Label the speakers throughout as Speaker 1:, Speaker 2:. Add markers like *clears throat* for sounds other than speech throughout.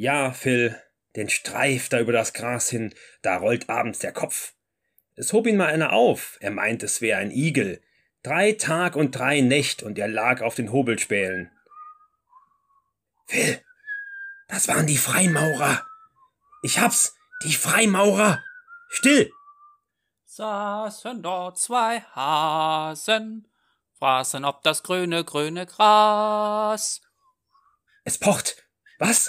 Speaker 1: Ja, Phil, den Streif da über das Gras hin, da rollt abends der Kopf. Es hob ihn mal einer auf, er meint, es wär ein Igel. Drei Tag und drei Nächt und er lag auf den Hobelspälen. Phil, das waren die Freimaurer. Ich hab's, die Freimaurer. Still!
Speaker 2: Saßen dort zwei Hasen, fraßen ob das grüne, grüne Gras.
Speaker 1: Es pocht. Was?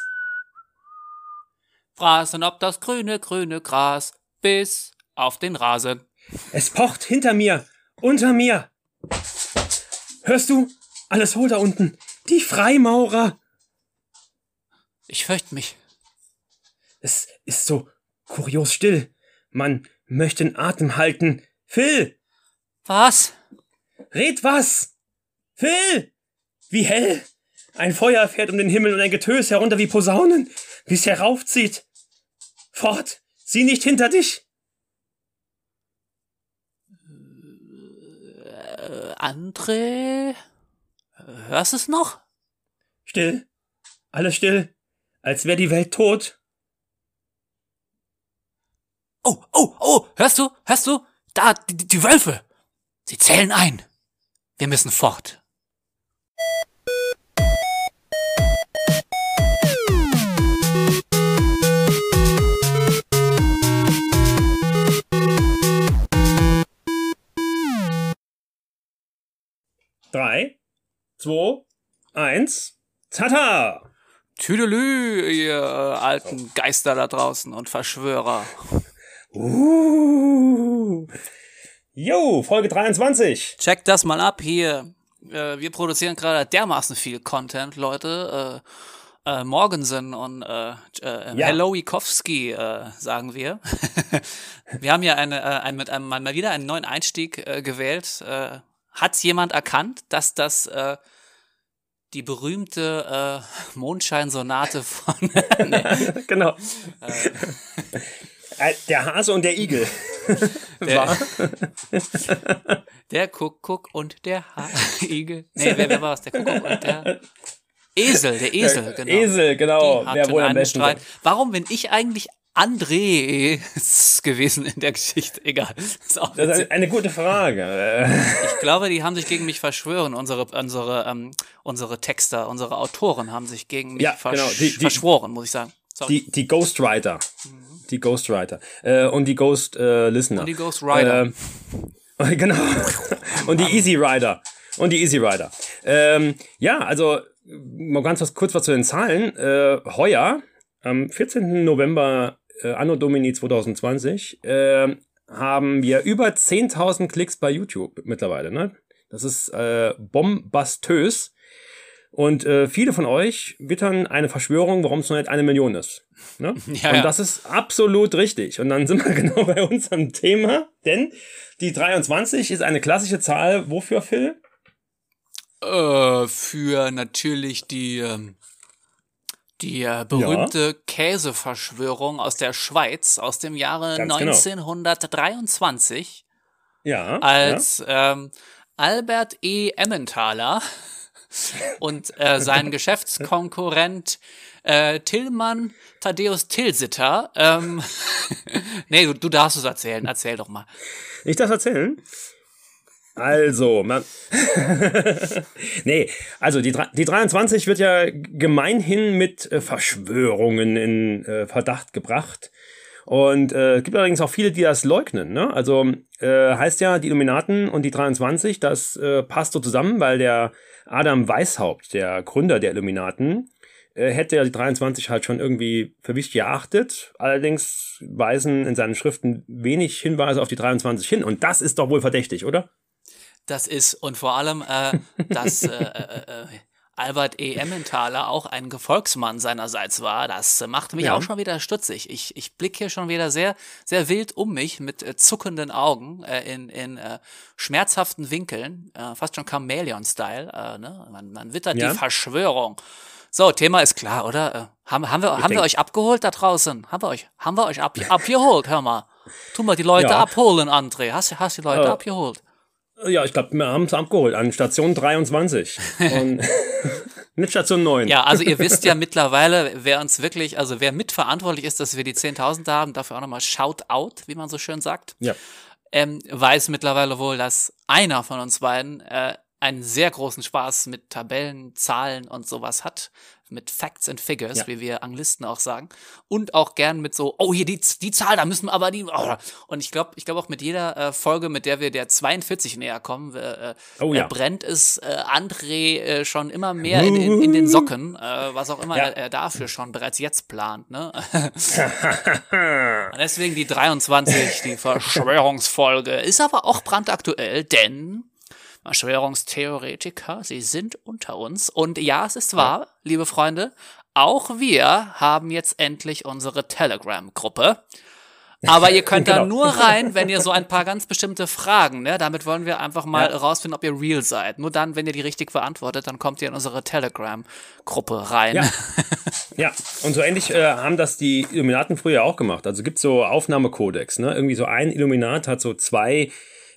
Speaker 2: Fraßen ob das grüne, grüne Gras bis auf den Rasen.
Speaker 1: Es pocht hinter mir, unter mir. Hörst du? Alles hohl da unten. Die Freimaurer.
Speaker 2: Ich fürchte mich.
Speaker 1: Es ist so kurios still. Man möchte den Atem halten. Phil!
Speaker 2: Was?
Speaker 1: Red was! Phil! Wie hell! Ein Feuer fährt um den Himmel und ein Getös herunter wie Posaunen, wie es heraufzieht. Fort! Sieh nicht hinter dich!
Speaker 2: Äh, André? Hörst es noch?
Speaker 1: Still. Alles still. Als wäre die Welt tot.
Speaker 2: Oh, oh, oh, hörst du? Hörst du? Da, die, die Wölfe. Sie zählen ein. Wir müssen fort.
Speaker 1: Drei, zwei, eins. Tata!
Speaker 2: Tüdelü, ihr äh, alten Geister da draußen und Verschwörer.
Speaker 1: Uh. Jo, Folge 23.
Speaker 2: Checkt das mal ab hier. Äh, wir produzieren gerade dermaßen viel Content, Leute. Äh, Morgensen und äh, äh,
Speaker 1: Ja.
Speaker 2: Hello Wikowski, äh, sagen wir. *laughs* wir haben ja eine, ein, mit einem, mal wieder einen neuen Einstieg äh, gewählt. Äh, Hat jemand erkannt, dass das äh, die berühmte äh, Mondscheinsonate von nee, *laughs* *laughs*
Speaker 1: genau. Äh, Der Hase und der Igel. *laughs*
Speaker 2: der, der Kuckuck und der Igel. Nee, wer, wer war es? Der Kuckuck und der Esel, der Esel, genau.
Speaker 1: Esel, genau. Wer wohl am besten.
Speaker 2: Streit. Warum bin ich eigentlich André *laughs* gewesen in der Geschichte? Egal. Ist
Speaker 1: Das ist eine gute Frage. Äh, *laughs*
Speaker 2: Ich glaube, die haben sich gegen mich verschwören. Unsere, unsere, ähm, unsere Texter, unsere Autoren haben sich gegen mich
Speaker 1: Ja,
Speaker 2: versch
Speaker 1: genau, die- die-
Speaker 2: verschworen, muss ich sagen. Sorry.
Speaker 1: Die, die Ghostwriter. Die Ghostwriter. Äh, und die Ghost äh, Listener.
Speaker 2: Und die Ghost Rider.
Speaker 1: Ähm, *laughs* genau. Und die Easy Rider. Und die Easy Rider. Ähm, ja, also mal ganz was, kurz was zu den Zahlen. Äh, heuer, am 14. November äh, Anno Domini 2020, äh, haben wir über 10.000 Klicks bei YouTube mittlerweile. Ne? Das ist äh, bombastös. Und äh, viele von euch wittern eine Verschwörung, warum es noch nicht eine Million ist. Ne? *laughs*
Speaker 2: Ja,
Speaker 1: und das ist absolut richtig. Und dann sind wir *laughs* genau bei unserem Thema, denn die 23 ist eine klassische Zahl. Wofür, Phil?
Speaker 2: Äh, für natürlich die, ähm, die äh, berühmte Käseverschwörung aus der Schweiz aus dem Jahre
Speaker 1: Ganz genau.
Speaker 2: 1923,
Speaker 1: Ja.
Speaker 2: als ähm, Albert E. Emmentaler *laughs* und äh, sein Geschäftskonkurrent äh, Tillmann Thaddeus Tilsiter, ähm, *laughs* nee, du, du darfst es erzählen, erzähl doch mal.
Speaker 1: ja. Ich das erzählen? Also, man. *laughs* nee, also die, die 23 wird ja gemeinhin mit äh, Verschwörungen in äh, Verdacht gebracht. Und äh, gibt allerdings auch viele, die das leugnen. Ne? Also äh, heißt ja, die Illuminaten und die 23, das äh, passt so zusammen, weil der Adam Weishaupt, der Gründer der Illuminaten, äh, hätte ja die 23 halt schon irgendwie für wichtig erachtet. Allerdings weisen in seinen Schriften wenig Hinweise auf die 23 hin. Und das ist doch wohl verdächtig, oder?
Speaker 2: Das ist und vor allem, äh, dass äh, äh, äh, Albert E. Emmentaler auch ein Gefolgsmann seinerseits war, das macht mich
Speaker 1: Ja.
Speaker 2: auch schon wieder stutzig. Ich, ich blicke hier schon wieder sehr, sehr wild um mich mit äh, zuckenden Augen äh, in, in äh, schmerzhaften Winkeln, äh, fast schon Chameleon-Style. Äh, ne? man, man wittert
Speaker 1: Ja.
Speaker 2: die Verschwörung. So, Thema ist klar, oder? Haben, haben, wir, haben wir euch abgeholt da draußen? Haben wir euch, haben wir euch ab, abgeholt? Hör mal. Tu mal die Leute
Speaker 1: Ja.
Speaker 2: abholen, André. Hast, du- hast die Leute abgeholt?
Speaker 1: Ja, ich glaube, wir haben es abgeholt an Station 23. Und *laughs* mit Station 9.
Speaker 2: Ja, also ihr wisst ja mittlerweile, wer uns wirklich, also wer mitverantwortlich ist, dass wir die 10.000 haben, dafür auch nochmal Shout out, wie man so schön sagt.
Speaker 1: Ja.
Speaker 2: Ähm, weiß mittlerweile wohl, dass einer von uns beiden äh, einen sehr großen Spaß mit Tabellen, Zahlen und sowas hat mit Facts and Figures,
Speaker 1: Ja.
Speaker 2: wie wir Anglisten auch sagen. Und auch gern mit so, oh, hier die, die Zahl, da müssen wir aber die. Oh. Und ich glaube, ich glaube auch mit jeder äh, Folge, mit der wir der 42 näher kommen, äh,
Speaker 1: Oh
Speaker 2: äh,
Speaker 1: ja.
Speaker 2: brennt es äh, André äh, schon immer mehr in, in, in den *laughs* Socken, äh, was auch immer
Speaker 1: Ja.
Speaker 2: er, dafür schon bereits jetzt plant. Ne? *laughs* *laughs* Deswegen die 23, die Verschwörungsfolge, ist aber auch brandaktuell, denn Verschwörungstheoretiker, sie sind unter uns. Und ja, es ist wahr, liebe Freunde, auch wir haben jetzt endlich unsere Telegram-Gruppe. Aber ihr könnt da
Speaker 1: Genau.
Speaker 2: nur rein, wenn ihr so ein paar ganz bestimmte Fragen, ne? Damit wollen wir einfach mal
Speaker 1: Ja.
Speaker 2: rausfinden, ob ihr real seid. Nur dann, wenn ihr die richtig beantwortet, dann kommt ihr in unsere Telegram-Gruppe rein.
Speaker 1: Ja. Ja, und so ähnlich äh, haben das die Illuminaten früher auch gemacht. Also gibt so Aufnahmekodex, ne? Irgendwie so ein Illuminat hat so zwei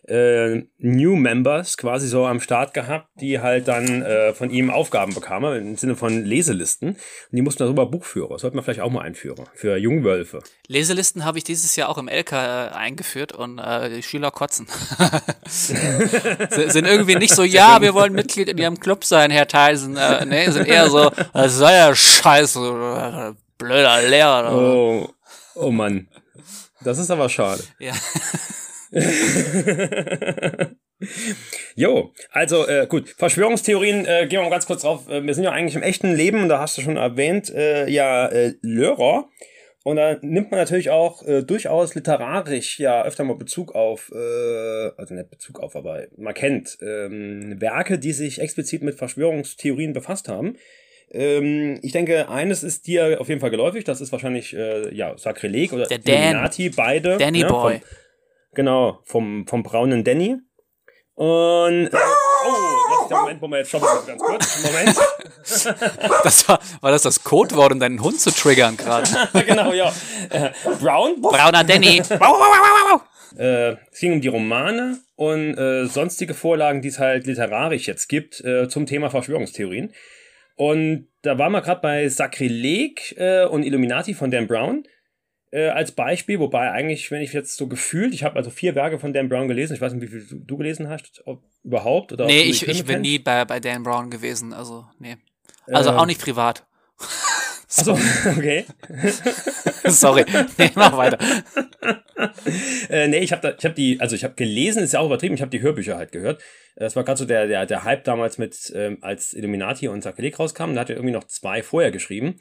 Speaker 1: äh, New Members quasi so am Start gehabt, die halt dann äh, von ihm Aufgaben bekamen, im Sinne von Leselisten. Und die mussten darüber Buchführer. Sollten wir vielleicht auch mal einführen. Für Jungwölfe.
Speaker 2: Leselisten habe ich dieses Jahr auch im LK äh, eingeführt und äh, die Schüler kotzen. *laughs* Sind irgendwie nicht so, ja, wir wollen Mitglied in Ihrem Club sein, Herr Theisen. Äh, nee, sind eher so, das sei ja scheiße, äh, blöder Lehrer.
Speaker 1: Oh, oh Mann. Das ist aber schade.
Speaker 2: Ja. *laughs*
Speaker 1: Jo, also äh, gut, Verschwörungstheorien, äh, gehen wir mal ganz kurz drauf. Äh, wir sind ja eigentlich im echten Leben, und da hast du schon erwähnt, äh, ja, äh, Lörer. Und da nimmt man natürlich auch äh, durchaus literarisch ja öfter mal Bezug auf, äh, also nicht Bezug auf, aber man kennt ähm, Werke, die sich explizit mit Verschwörungstheorien befasst haben. Ähm, ich denke, eines ist dir auf jeden Fall geläufig, das ist wahrscheinlich ja ja Sakrileg oder
Speaker 2: Der Dan.
Speaker 1: Illuminati, beide.
Speaker 2: Danny
Speaker 1: ne,
Speaker 2: Boy.
Speaker 1: Vom, genau, vom, vom braunen Danny. Und. Äh, oh, lass Moment, Moment, stopp mal ganz kurz. Moment. *laughs*
Speaker 2: Das war, war das das Codewort, um deinen Hund zu triggern gerade? *laughs*
Speaker 1: genau, ja. Äh, Brown.
Speaker 2: Brauner Danny. *laughs* Wow, wow, wow, wow, wow.
Speaker 1: Äh, es ging um die Romane und äh, sonstige Vorlagen, die es halt literarisch jetzt gibt äh, zum Thema Verschwörungstheorien. Und da waren wir gerade bei Sakrileg äh, und Illuminati von Dan Brown äh, als Beispiel, wobei eigentlich, wenn ich jetzt so gefühlt, ich habe also vier Werke von Dan Brown gelesen, ich weiß nicht, wie viel du, du gelesen hast, ob überhaupt oder
Speaker 2: Nee, ich, ich bin
Speaker 1: kennst.
Speaker 2: nie bei, bei Dan Brown gewesen, also, nee. Also
Speaker 1: Ähm.
Speaker 2: auch nicht privat.
Speaker 1: Achso, *laughs* okay. *laughs*
Speaker 2: Sorry. Nee, mach weiter. *laughs*
Speaker 1: Äh, nee, ich habe habe die, also ich habe gelesen, ist ja auch übertrieben, ich habe die Hörbücher halt gehört. Das war gerade so der, der, der Hype damals mit, ähm, als Illuminati und Sakrileg rauskamen, da hat er irgendwie noch zwei vorher geschrieben.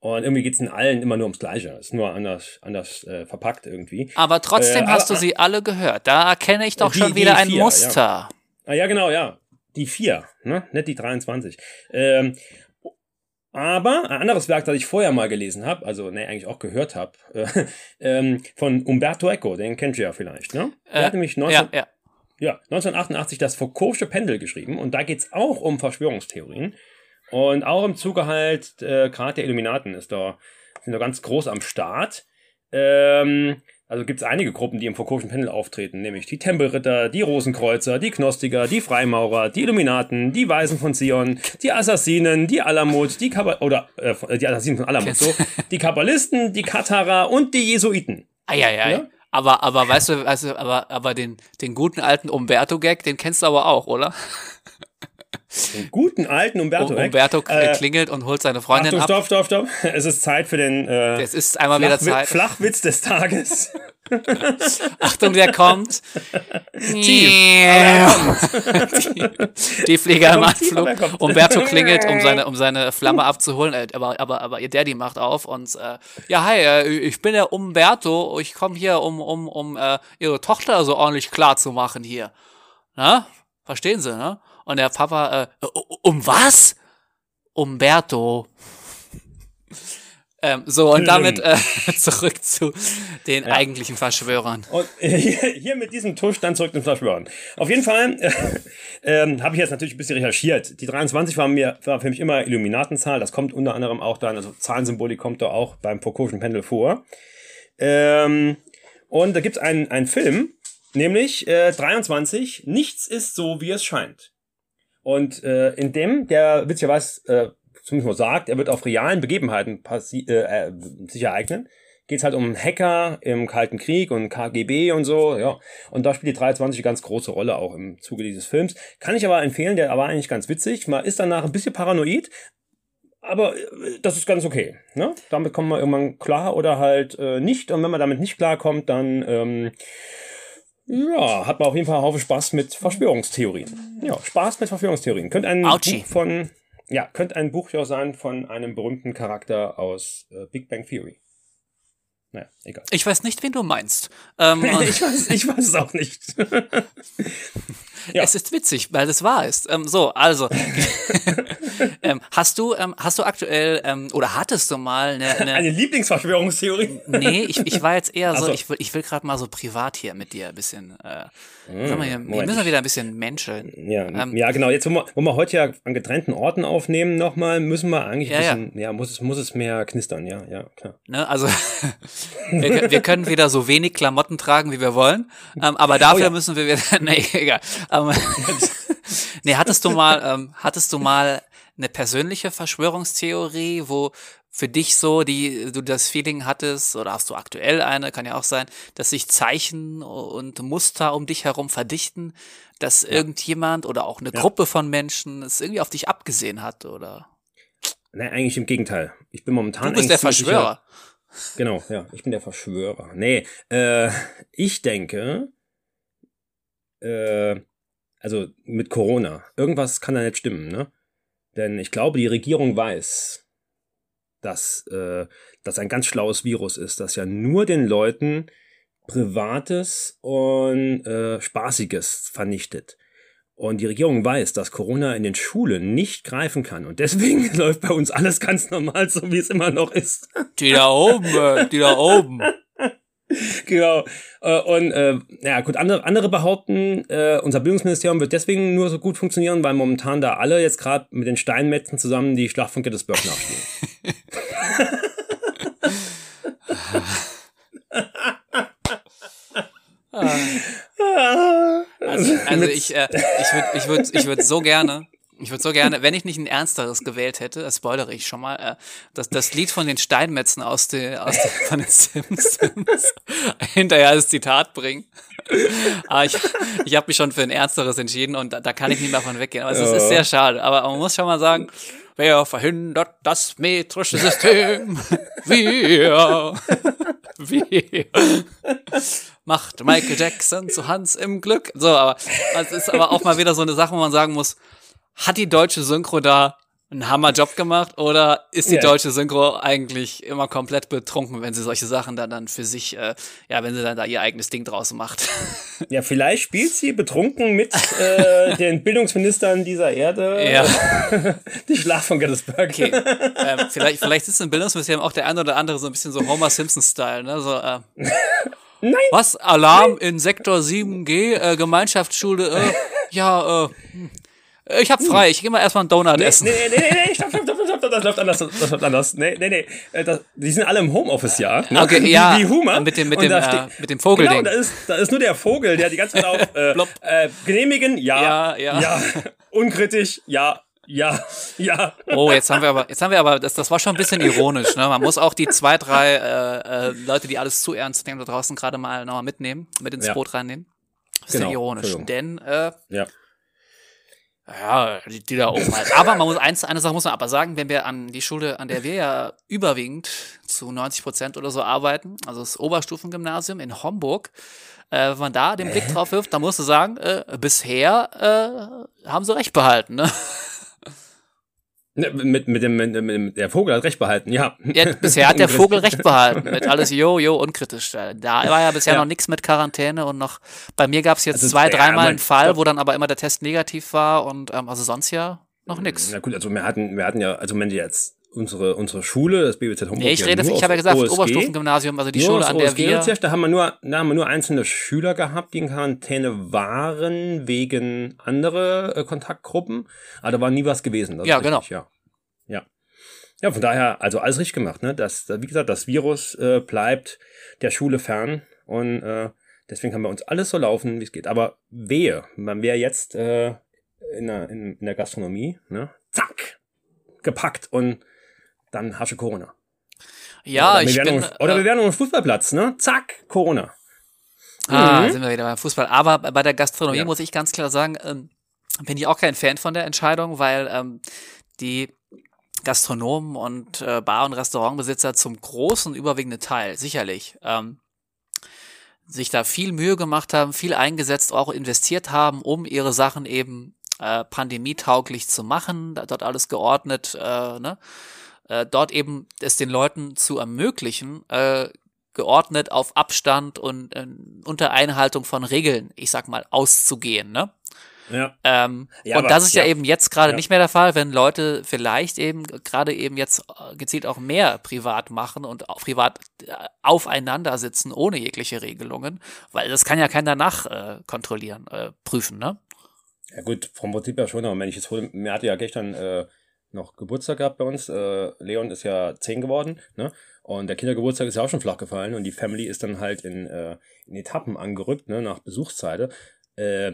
Speaker 1: Und irgendwie geht's in allen immer nur ums Gleiche. Ist nur anders, anders äh, verpackt irgendwie.
Speaker 2: Aber trotzdem
Speaker 1: Äh,
Speaker 2: hast du sie alle gehört. Da erkenne ich doch
Speaker 1: Die-
Speaker 2: schon wieder ein
Speaker 1: vier, ja.
Speaker 2: Muster.
Speaker 1: Ah, ja, genau, ja. Die vier, ne? Nicht die 23. Ähm, aber ein anderes Werk, das ich vorher mal gelesen habe, also ne, eigentlich auch gehört habe, äh, *laughs* ähm, von Umberto Eco, den kennt ihr ja vielleicht, ne? Der
Speaker 2: Äh,
Speaker 1: hat nämlich 19,
Speaker 2: Ja, ja.
Speaker 1: Ja, 1988 das Foucault'sche Pendel geschrieben und da geht's auch um Verschwörungstheorien. Und auch im Zuge halt, äh, gerade der Illuminaten ist da, sind da ganz groß am Start. Ähm, also gibt's einige Gruppen, die im Foucault'schen Pendel auftreten, nämlich die Tempelritter, die Rosenkreuzer, die Gnostiker, die Freimaurer, die Illuminaten, die Weisen von Zion, die Assassinen, die Alamut, die Kabba oder äh, die Assassinen von Alamut, so, *laughs* die Kabbalisten, die Katharer und die Jesuiten.
Speaker 2: Eieiei.
Speaker 1: Ja?
Speaker 2: Aber, aber weißt du, du, aber, aber den, den guten alten Umberto-Gag, den kennst du aber auch, oder?
Speaker 1: Den guten alten Umberto.
Speaker 2: Um. Umberto
Speaker 1: Äh,
Speaker 2: klingelt und holt seine Freundin
Speaker 1: Achtung,
Speaker 2: ab.
Speaker 1: stopp, stopp, stopp. Es ist Zeit für den äh,
Speaker 2: Es ist einmal wieder
Speaker 1: Flachwi
Speaker 2: Zeit.
Speaker 1: Flachwitz des Tages. *laughs*
Speaker 2: Achtung, der kommt.
Speaker 1: Tief.
Speaker 2: Die, *laughs* die Flieger im Anflug. Umberto klingelt, um seine, um seine Flamme *laughs* abzuholen, äh, aber, aber, aber ihr Daddy macht auf und äh, ja, hi, äh, ich bin der Umberto, ich komme hier, um, um, um äh, ihre Tochter so ordentlich klar zu machen hier. Na? Verstehen Sie, ne? Und der Papa, äh, um was? Umberto. *laughs* Ähm, so, und damit äh, *laughs* zurück zu den eigentlichen Verschwörern.
Speaker 1: Und äh, *laughs* hier, mit diesem Tusch dann zurück zum Verschwören. Auf jeden Fall äh, ähm, habe ich jetzt natürlich ein bisschen recherchiert. Die 23 war, mir, war für mich immer Illuminatenzahl. Das kommt unter anderem auch dann, also Zahlensymbolik kommt da auch beim Foucault'schen Pendel vor. Ähm, und da gibt es einen, einen Film, Nämlich äh, 23, nichts ist so, wie es scheint. Und äh, in dem, der witzigerweise äh, zumindest mal sagt, er wird auf realen Begebenheiten passi äh, äh, sich ereignen, geht es halt um Hacker im Kalten Krieg und KGB und so, ja. Und da spielt die 23 eine ganz große Rolle auch im Zuge dieses Films. Kann ich aber empfehlen, der war eigentlich ganz witzig. Man ist danach ein bisschen paranoid, aber äh, das ist ganz okay. Ne? Damit kommt man irgendwann klar oder halt äh, nicht. Und wenn man damit nicht klarkommt, dann ähm, ja, hat man auf jeden Fall einen Haufen Spaß mit Verschwörungstheorien. Ja, Spaß mit Verschwörungstheorien. Könnte ein
Speaker 2: Ouchie.
Speaker 1: Buch von, ja, könnte ein Buch ja sein von einem berühmten Charakter aus äh, Big Bang Theory. Naja, egal.
Speaker 2: Ich weiß nicht, wen du meinst. Ähm, *laughs*
Speaker 1: ich, weiß, ich weiß es auch nicht. *laughs* Ja.
Speaker 2: Es ist witzig, weil es wahr ist. Ähm, so, also *laughs* ähm, hast du ähm, hast du aktuell ähm, oder hattest du mal eine, eine
Speaker 1: Eine Lieblingsverschwörungstheorie?
Speaker 2: Nee, ich, ich war jetzt eher so,
Speaker 1: so.
Speaker 2: ich will, ich will gerade mal so privat hier mit dir ein bisschen, äh,
Speaker 1: Hm,
Speaker 2: wir
Speaker 1: Moment,
Speaker 2: müssen wieder ein bisschen menscheln.
Speaker 1: Ja,
Speaker 2: Ähm,
Speaker 1: ja, genau. Jetzt, wo wir, wo wir heute ja an getrennten Orten aufnehmen, nochmal, müssen wir eigentlich
Speaker 2: Ja,
Speaker 1: ein bisschen, ja, muss, es, muss es mehr knistern, ja, ja, klar.
Speaker 2: Ne? Also *laughs* wir, wir können wieder so wenig Klamotten tragen, wie wir wollen, ähm, aber *laughs* dafür
Speaker 1: Oh ja.
Speaker 2: müssen wir wieder, *laughs* nee, egal. Ähm, nee, hattest du mal, ähm, hattest du mal eine persönliche Verschwörungstheorie, wo für dich so die du das Feeling hattest oder hast du aktuell eine, kann ja auch sein, dass sich Zeichen und Muster um dich herum verdichten, dass irgendjemand oder auch eine
Speaker 1: Ja.
Speaker 2: Gruppe von Menschen es irgendwie auf dich abgesehen hat oder
Speaker 1: Nein, eigentlich im Gegenteil. Ich bin momentan.
Speaker 2: du bist der Verschwörer.
Speaker 1: sicher- Genau, ja, ich bin der Verschwörer. Nee, äh, ich denke, äh, also mit Corona, irgendwas kann da nicht stimmen, ne? Denn ich glaube, die Regierung weiß, dass äh, das ein ganz schlaues Virus ist, das ja nur den Leuten Privates und äh, Spaßiges vernichtet. Und die Regierung weiß, dass Corona in den Schulen nicht greifen kann. Und deswegen *laughs* läuft bei uns alles ganz normal, so wie es immer noch ist.
Speaker 2: Die da oben, äh, die da oben. *laughs* *laughs*
Speaker 1: genau. Äh, Und äh, ja gut, andere, andere behaupten, äh, unser Bildungsministerium wird deswegen nur so gut funktionieren, weil momentan da alle jetzt gerade mit den Steinmetzen zusammen die Schlacht von Gettysburg nachspielen. *laughs* *laughs*
Speaker 2: Also, also
Speaker 1: Mit-
Speaker 2: ich, äh, ich würde ich würd, ich würd so gerne, ich würde so gerne, wenn ich nicht ein ernsteres gewählt hätte, das spoilere ich schon mal, äh, das, das Lied von den Steinmetzen aus, den, aus den, von den Simpsons *laughs* hinterher als Zitat bringen. Aber ich, ich habe mich schon für ein ernsteres entschieden und da, da kann ich nicht mehr von weggehen. Aber es ist, ist sehr schade. Aber man muss schon mal sagen, wer verhindert das metrische System? *laughs* Wir. Wir macht Michael Jackson zu Hans im Glück. So, aber es ist aber auch mal wieder so eine Sache, wo man sagen muss, hat die deutsche Synchro da einen Hammerjob gemacht oder ist die
Speaker 1: Ja.
Speaker 2: deutsche Synchro eigentlich immer komplett betrunken, wenn sie solche Sachen dann, dann für sich, äh, ja, wenn sie dann da ihr eigenes Ding draus macht? *laughs*
Speaker 1: Ja, vielleicht spielt sie betrunken mit äh, den Bildungsministern dieser Erde
Speaker 2: Ja. *laughs*
Speaker 1: die Schlacht von Gettysburg.
Speaker 2: Okay. ähm, vielleicht, vielleicht ist im Bildungsministerium auch der eine oder andere so ein bisschen so Homer Simpson-Style, ne? So, äh, *laughs*
Speaker 1: Nein.
Speaker 2: Was? Alarm in Sektor 7G, äh, Gemeinschaftsschule, äh, ja, äh, hm. Ich hab frei, ich geh mal erstmal einen Donut
Speaker 1: Nee,
Speaker 2: essen.
Speaker 1: nee, nee, nee, nee, stopp, stopp, stopp, stopp, das läuft anders, das läuft anders. Nee, nee, nee, äh, das, die sind alle im Homeoffice, ja. Ne?
Speaker 2: Okay,
Speaker 1: wie,
Speaker 2: ja,
Speaker 1: wie Humor.
Speaker 2: mit dem- mit dem,
Speaker 1: da
Speaker 2: äh, mit dem Vogelding.
Speaker 1: Genau, da ist, da ist nur der Vogel, der die ganze Zeit auf äh, äh, genehmigen, ja,
Speaker 2: Ja, ja.
Speaker 1: ja, unkritisch, ja, ja, ja.
Speaker 2: Oh, jetzt haben wir aber, jetzt haben wir aber, das, das war schon ein bisschen ironisch, ne? Man muss auch die zwei, drei äh, äh, Leute, die alles zu ernst nehmen, da draußen gerade mal nochmal mitnehmen, mit ins
Speaker 1: Ja.
Speaker 2: Boot reinnehmen. Das ist
Speaker 1: Genau,
Speaker 2: ja ironisch, denn äh,
Speaker 1: Ja.
Speaker 2: Ja, die, die da oben halt. Aber man muss eins, eine Sache muss man aber sagen, wenn wir an die Schule, an der wir ja überwiegend zu 90 Prozent oder so arbeiten, also das Oberstufengymnasium in Homburg, äh, wenn man da den Blick drauf wirft, dann musst du sagen, äh, bisher äh, haben sie recht behalten, ne?
Speaker 1: Ne, Mit, mit, dem, mit, dem- mit dem, der Vogel hat recht behalten, ja.
Speaker 2: Ja, bisher hat der. Vogel recht behalten, mit *laughs* alles jo, jo, unkritisch. Da war ja bisher
Speaker 1: Ja.
Speaker 2: noch nichts mit Quarantäne und noch, bei mir gab es jetzt
Speaker 1: Also,
Speaker 2: zwei,
Speaker 1: ja,
Speaker 2: dreimal
Speaker 1: aber
Speaker 2: einen Fall, wo dann aber immer der Test negativ war und ähm, also sonst ja noch nix.
Speaker 1: Na gut, also wir hatten, wir hatten ja, also wenn die jetzt unsere, unsere Schule, das BBZ Homburg.
Speaker 2: Nee, ich
Speaker 1: ja
Speaker 2: rede,
Speaker 1: nur
Speaker 2: ich habe ja gesagt,
Speaker 1: OSG,
Speaker 2: Oberstufengymnasium, also die
Speaker 1: nur
Speaker 2: Schule, an der
Speaker 1: OSG
Speaker 2: wir.
Speaker 1: Da haben wir nur, da haben wir nur einzelne Schüler gehabt, die in Quarantäne waren wegen andere äh, Kontaktgruppen. Aber da war nie was gewesen.
Speaker 2: Ja,
Speaker 1: richtig,
Speaker 2: genau.
Speaker 1: Ja. ja. Ja, von daher, also alles richtig gemacht, ne? Das, wie gesagt, das Virus äh, bleibt der Schule fern und äh, Deswegen kann bei uns alles so laufen, wie es geht. Aber wehe, man wäre jetzt äh, in, der, in, in der Gastronomie, ne? Zack! Gepackt und dann hasche Corona.
Speaker 2: Ja,
Speaker 1: oder
Speaker 2: ich
Speaker 1: wir
Speaker 2: bin.
Speaker 1: werden oder
Speaker 2: äh,
Speaker 1: wir werden auf dem Fußballplatz, ne? Zack, Corona.
Speaker 2: Ah,
Speaker 1: Mhm.
Speaker 2: sind wir wieder beim Fußball. Aber bei der Gastronomie
Speaker 1: Ja.
Speaker 2: muss ich ganz klar sagen, ähm, bin ich auch kein Fan von der Entscheidung, weil ähm, die Gastronomen und äh, Bar- und Restaurantbesitzer zum großen überwiegenden Teil sicherlich ähm, sich da viel Mühe gemacht haben, viel eingesetzt, auch investiert haben, um ihre Sachen eben äh, pandemietauglich zu machen, dort alles geordnet, äh, ne? Äh, dort eben es den Leuten zu ermöglichen, äh, geordnet auf Abstand und äh, unter Einhaltung von Regeln, ich sag mal, auszugehen, ne?
Speaker 1: Ja.
Speaker 2: Ähm,
Speaker 1: Ja,
Speaker 2: und
Speaker 1: aber-
Speaker 2: das ist ja,
Speaker 1: ja.
Speaker 2: eben jetzt gerade
Speaker 1: Ja.
Speaker 2: nicht mehr der Fall, wenn Leute vielleicht eben gerade eben jetzt äh, gezielt auch mehr privat machen und auch privat äh, aufeinander sitzen ohne jegliche Regelungen, weil das kann ja keiner nach äh, kontrollieren, äh, prüfen, ne?
Speaker 1: Ja gut, vom Prinzip ja schon, aber wenn ich jetzt hole, mir hatte ja gestern äh, noch Geburtstag gehabt bei uns. Äh, Leon ist ja zehn geworden, ne? Und der Kindergeburtstag ist ja auch schon flach gefallen und die Family ist dann halt in, äh, in Etappen angerückt, ne, nach Besuchszeite. Äh,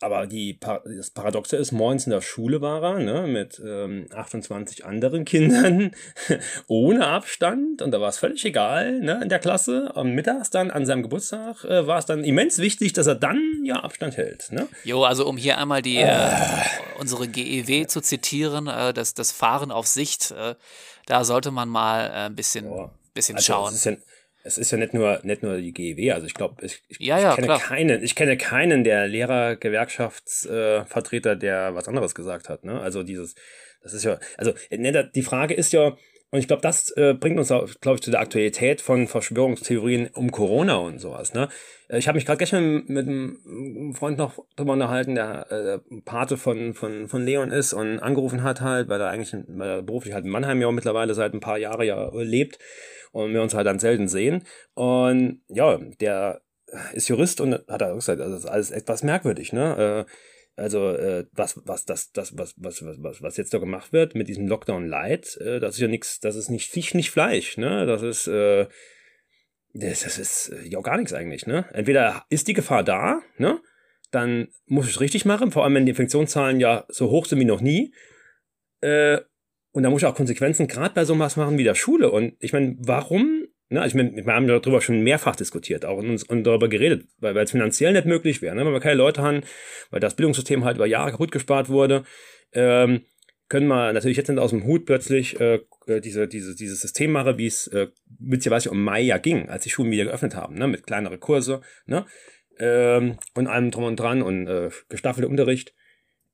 Speaker 1: aber die, das Paradoxe ist, morgens in der Schule war er, ne, mit ähm, 28 anderen Kindern, *laughs* ohne Abstand. Und da war es völlig egal, ne, in der Klasse. Am Mittags dann, an seinem Geburtstag, äh, war es dann immens wichtig, dass er dann ja Abstand hält, ne?
Speaker 2: Jo, also um hier einmal die äh, unsere GEW zu zitieren, äh, das, das Fahren auf Sicht, äh, da sollte man mal äh, ein bisschen,
Speaker 1: Ja.
Speaker 2: bisschen
Speaker 1: Also
Speaker 2: schauen.
Speaker 1: Es ist ja, nicht nur, nicht nur die GEW, also ich glaube, ich, ich,
Speaker 2: Ja, ja,
Speaker 1: ich kenne
Speaker 2: klar.
Speaker 1: keinen, ich kenne keinen der Lehrergewerkschaftsvertreter, äh, der was anderes gesagt hat. Ne? Also dieses, das ist ja, also ne, die Frage ist ja, und ich glaube, das äh, bringt uns, glaube ich, zu der Aktualität von Verschwörungstheorien um Corona und sowas. Ne? Äh, Ich habe mich gerade gestern mit einem Freund noch drüber unterhalten, der äh, Pate von, von, von Leon ist und angerufen hat halt, weil er eigentlich, weil er beruflich halt in Mannheim ja auch mittlerweile seit ein paar Jahren ja äh, lebt und wir uns halt dann selten sehen. Und ja, der ist Jurist und hat er auch gesagt, also das ist alles etwas merkwürdig, ne? Äh, also äh, was was das das was was was was was jetzt da gemacht wird mit diesem Lockdown Light, äh, das ist ja nichts, das ist nicht Fisch, nicht Fleisch, ne? Das ist äh, das, das ist äh, ja auch gar nichts eigentlich, ne? Entweder ist die Gefahr da, ne? Dann muss ich es richtig machen, vor allem wenn die Infektionszahlen ja so hoch sind wie noch nie. Äh, und da muss ich auch Konsequenzen gerade bei so was machen wie der Schule. Und ich meine, warum? Ne, ich meine, wir haben darüber schon mehrfach diskutiert auch und, uns, und darüber geredet, weil es finanziell nicht möglich wäre, ne? weil wir keine Leute haben, weil das Bildungssystem halt über Jahre kaputt gespart wurde. Ähm, können wir natürlich jetzt nicht aus dem Hut plötzlich äh, äh, diese, diese, dieses System machen, wie es äh, witzigerweise um Mai ja ging, als die Schulen wieder geöffnet haben, ne? mit kleinere Kurse ne? ähm, und allem drum und dran und äh, gestaffelter Unterricht.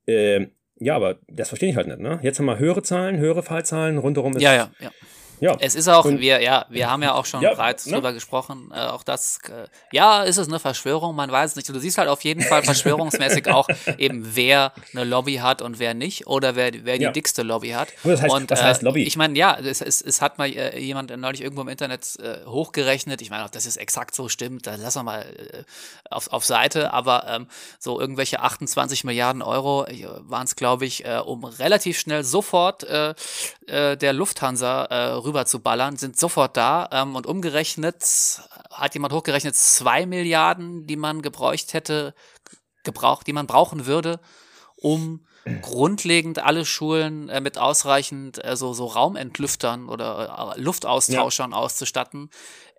Speaker 1: Ähm, ja, aber das verstehe ich halt nicht. Ne? Jetzt haben wir höhere Zahlen, höhere Fallzahlen, rundherum ist
Speaker 2: Ja, ja, ja.
Speaker 1: Ja.
Speaker 2: Es ist auch,
Speaker 1: Und-
Speaker 2: wir, ja, wir haben ja auch schon
Speaker 1: Ja,
Speaker 2: bereits
Speaker 1: ne?
Speaker 2: drüber gesprochen, äh, auch das, äh, ja, ist es eine Verschwörung, man weiß es nicht. Du siehst halt auf jeden Fall verschwörungsmäßig auch eben, wer eine Lobby hat und wer nicht, oder wer, wer die
Speaker 1: Ja.
Speaker 2: dickste Lobby hat.
Speaker 1: Aber das heißt-
Speaker 2: und,
Speaker 1: was heißt Lobby?
Speaker 2: Ich meine, ja, es, es, es hat mal äh, jemand neulich irgendwo im Internet äh, hochgerechnet. Ich meine, ob das jetzt exakt so stimmt, da lassen wir mal äh, auf, auf Seite, aber ähm, so irgendwelche 28 Milliarden Euro waren es, glaube ich, äh, um relativ schnell sofort äh, äh, der Lufthansa äh, rüber zu ballern, sind sofort da ähm, und umgerechnet hat jemand hochgerechnet zwei Milliarden, die man gebräucht hätte, gebraucht, die man brauchen würde, um *clears throat* grundlegend alle Schulen äh, mit ausreichend äh, so, so Raumentlüftern oder äh, Luftaustauschern auszustatten.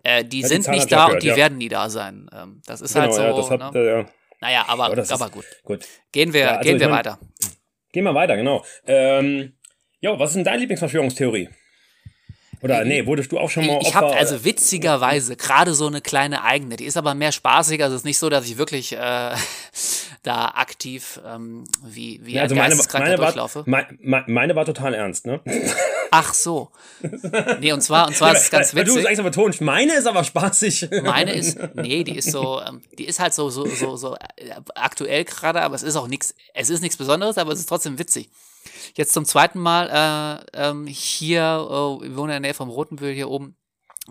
Speaker 2: Äh, die
Speaker 1: Ja, die
Speaker 2: sind
Speaker 1: Zahl
Speaker 2: nicht da und
Speaker 1: gehört,
Speaker 2: die
Speaker 1: ja.
Speaker 2: werden nie da sein. Ähm, das ist
Speaker 1: genau,
Speaker 2: halt so.
Speaker 1: ja, das hat,
Speaker 2: ne?
Speaker 1: ja.
Speaker 2: Naja, aber,
Speaker 1: Aber ist-
Speaker 2: aber gut.
Speaker 1: gut.
Speaker 2: Gehen wir,
Speaker 1: Ja, also
Speaker 2: gehen wir
Speaker 1: mein-
Speaker 2: weiter.
Speaker 1: Gehen wir weiter, genau. Ähm, ja, was ist denn deine Lieblingsverschwörungstheorie? Oder nee, wurdest du auch schon mal
Speaker 2: Ich habe
Speaker 1: Opfer-
Speaker 2: also witzigerweise gerade so eine kleine eigene, die ist aber mehr spaßig, also es ist nicht so, dass ich wirklich äh, *laughs* da aktiv ähm, wie, wie
Speaker 1: Ja, also
Speaker 2: ein
Speaker 1: meine, meine, war,
Speaker 2: durchlaufe.
Speaker 1: meine, meine war total ernst, ne?
Speaker 2: Ach so. Nee, und zwar, und zwar ist es ganz
Speaker 1: Weil Du
Speaker 2: witzig.
Speaker 1: sagst aber betont, meine ist aber spaßig.
Speaker 2: Meine ist, *laughs* nee, die ist so, ähm, die ist halt so, so, so, so äh, aktuell gerade, aber es ist auch nichts, es ist nichts Besonderes, aber es ist trotzdem witzig. Jetzt zum zweiten Mal äh, ähm, hier, äh, wir wohnen in der Nähe vom Rotenbühl hier oben,